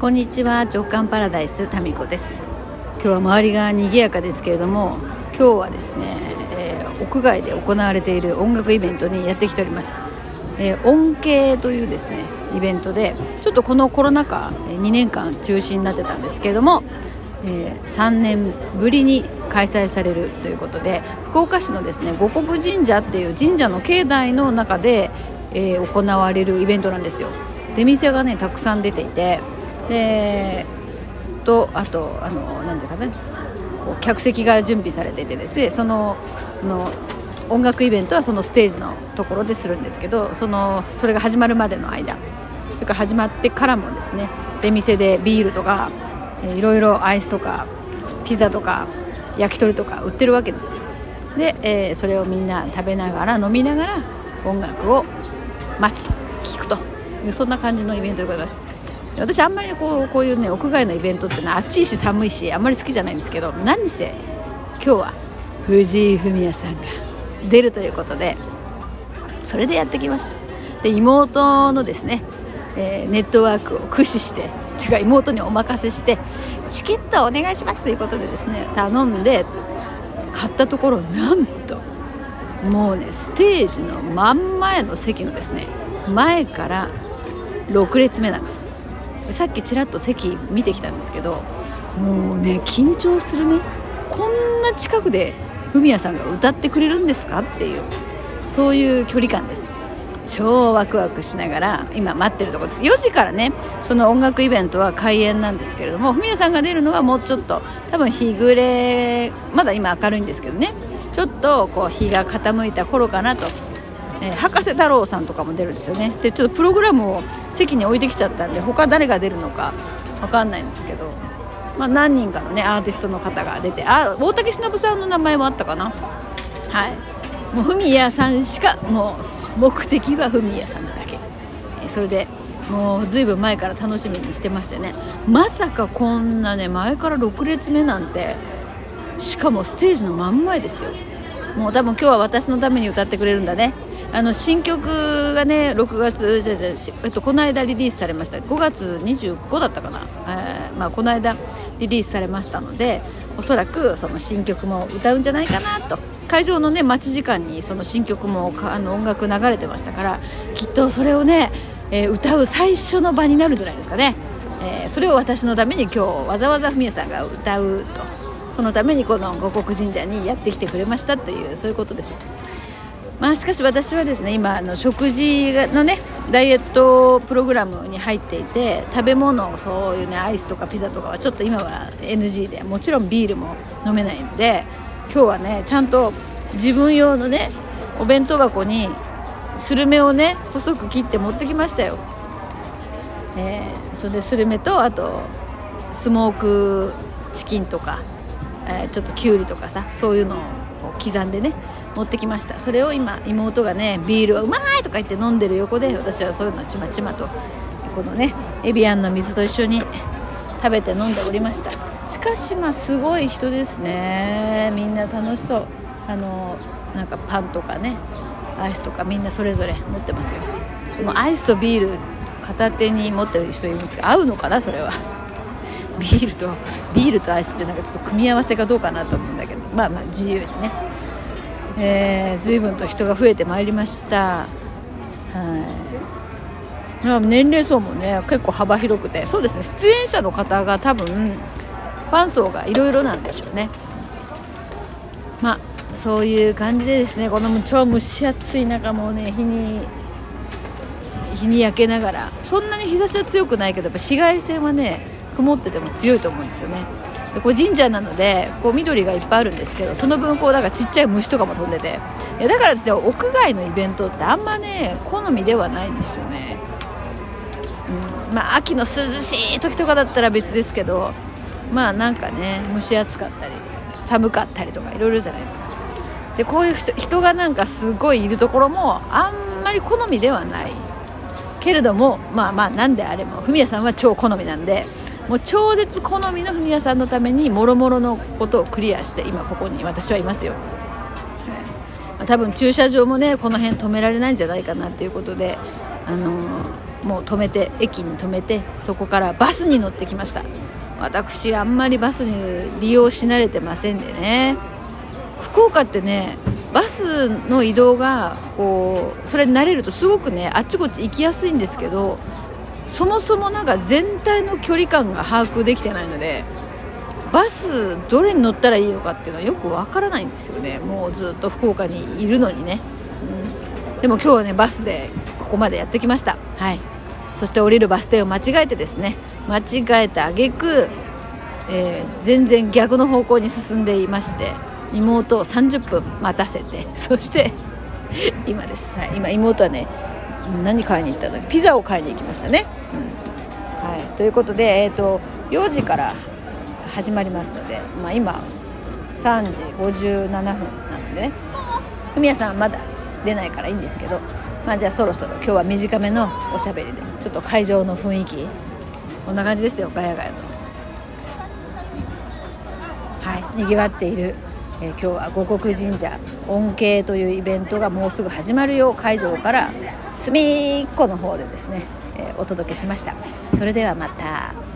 こんにちは。直感パラダイスタミコです。今日は周りが賑やかですけれども今日はですね、えー、屋外で行われている音楽イベントにやってきております、えー、音系というですねイベントでちょっとこのコロナ禍2年間中止になってたんですけれども、えー、3年ぶりに開催されるということで福岡市のですね五国神社っていう神社の境内の中で、え、行われるイベントなんですよ。出店がねたくさん出ていてでとあとあの何ていうかねこう客席が準備されていてですねそのの音楽イベントはそのステージのところでするんですけどそのそれが始まるまでの間それから始まってからもですね出店でビールとかいろいろアイスとかピザとか焼き鳥とか売ってるわけですよ。で、えー、それをみんな食べながら飲みながら音楽を待つと聞くと。いうそんな感じのイベントでございます。私あんまりこうこういうね屋外のイベントってのは暑いし寒いしあんまり好きじゃないんですけど何にせ今日は藤井フミヤさんが出るということでそれでやってきました。で妹のですね、えー、ネットワークを駆使しててか妹にお任せしてチケットお願いしますということでですね頼んで買ったところなんともうねステージの真ん前の席のですね前から6列目なんです。さっきちらっと席見てきたんですけどもうね緊張するね。こんな近くでフミヤさんが歌ってくれるんですかっていうそういう距離感です。超ワクワクしながら今待ってるところです。4時からねその音楽イベントは開演なんですけれどもフミヤさんが出るのはもうちょっと多分日暮れまだ今明るいんですけどね。ちょっとこう日が傾いた頃かなと。えー、博士太郎さんとかも出るんですよね。でちょっとプログラムを席に置いてきちゃったんで他誰が出るのか分かんないんですけど、まあ、何人かのねアーティストの方が出てあ大竹しのぶさんの名前もあったかな？はい。もうフミヤさんしかもう目的はフミヤさんだけ、えー、それでもうずいぶん前から楽しみにしてましたよね。まさかこんなね前から6列目なんてしかもステージの真ん前ですよ。もう多分今日は私のために歌ってくれるんだねあの新曲がね6月じゃじゃ、えっと、この間リリースされました。5月25だったかな、えー、まあ、この間リリースされましたのでおそらくその新曲も歌うんじゃないかなと。会場のね待ち時間にその新曲もあの音楽流れてましたからきっとそれをね、えー、歌う最初の場になるんじゃないですかね、えー、それを私のために今日わざわざフミヤさんが歌うと。そのためにこの五国神社にやってきてくれましたというそういうことです。まあ、しかし私はですね今あの食事のねダイエットプログラムに入っていて食べ物をそういうねアイスとかピザとかはちょっと今は NG でもちろんビールも飲めないので今日はねちゃんと自分用のねお弁当箱にスルメをね細く切って持ってきましたよ、えー、それでスルメとあとスモークチキンとか、えー、ちょっときゅうりとかさそういうのを刻んでね持ってきました。それを今妹がねビールはうまい！とか言って飲んでる横で私はそういうのちまちまとこのねエビアンの水と一緒に食べて飲んでおりました。しかしまあすごい人ですね。みんな楽しそう。あのなんかパンとかねアイスとかみんなそれぞれ持ってますよ。そのアイスとビール片手に持ってる人いるんですが合うのかなそれは。ビールとビールとアイスってなんかちょっと組み合わせがどうかなと思うんだけど。まあまあ自由にね。えー、随分と人が増えてまいりました。はい、年齢層もね結構幅広くてそうですね。出演者の方が多分ファン層がいろいろなんでしょうね。まあそういう感じでですね。この超蒸し暑い中もね日に日に焼けながら。そんなに日差しは強くないけどやっぱ紫外線はね曇ってても強いと思うんですよね。でこう神社なのでこう緑がいっぱいあるんですけどその分こうなんかちっちゃい虫とかも飛んでて。だからですね屋外のイベントってあんまね好みではないんですよね、うん、まあ秋の涼しい時とかだったら別ですけどまあなんかね蒸し暑かったり寒かったりとかいろいろじゃないですか。でこういう人人がなんかすごいいるところもあんまり好みではない。けれどもまあまあ何であれもフミヤさんは超好みなんでもう超絶好みのフミヤさんのためにもろもろのことをクリアして今ここに私はいますよ、はい、多分駐車場もねこの辺止められないんじゃないかなっていうことであのもう止めて駅に止めてそこからバスに乗ってきました。私あんまりバスに利用し慣れてませんでね。福岡ってねバスの移動がこうそれに慣れるとすごくねあっちこっち行きやすいんですけどそもそもなんか全体の距離感が把握できてないのでバスどれに乗ったらいいのかっていうのはよくわからないんですよね。もうずっと福岡にいるのにね、うん、でも今日はねバスでここまでやってきました。はい。そして降りるバス停を間違えてですね間違えた挙句、え、全然逆の方向に進んでいまして妹を30分待たせてそして今です、はい、今妹はね何買いに行ったの？ピザを買いに行きましたね、うん。はい、ということで、えーと、4時から始まりますので、まあ、今3時57分なのでね。ふみやさんまだ出ないからいいんですけど、まあ、じゃあそろそろ今日は短めのおしゃべりでちょっと会場の雰囲気こんな感じですよガヤガヤと。はい。にぎわっているえー、今日は五穀神社恩恵というイベントがもうすぐ始まるよう会場から隅っこの方でですね、えー、お届けしましたそれではまた。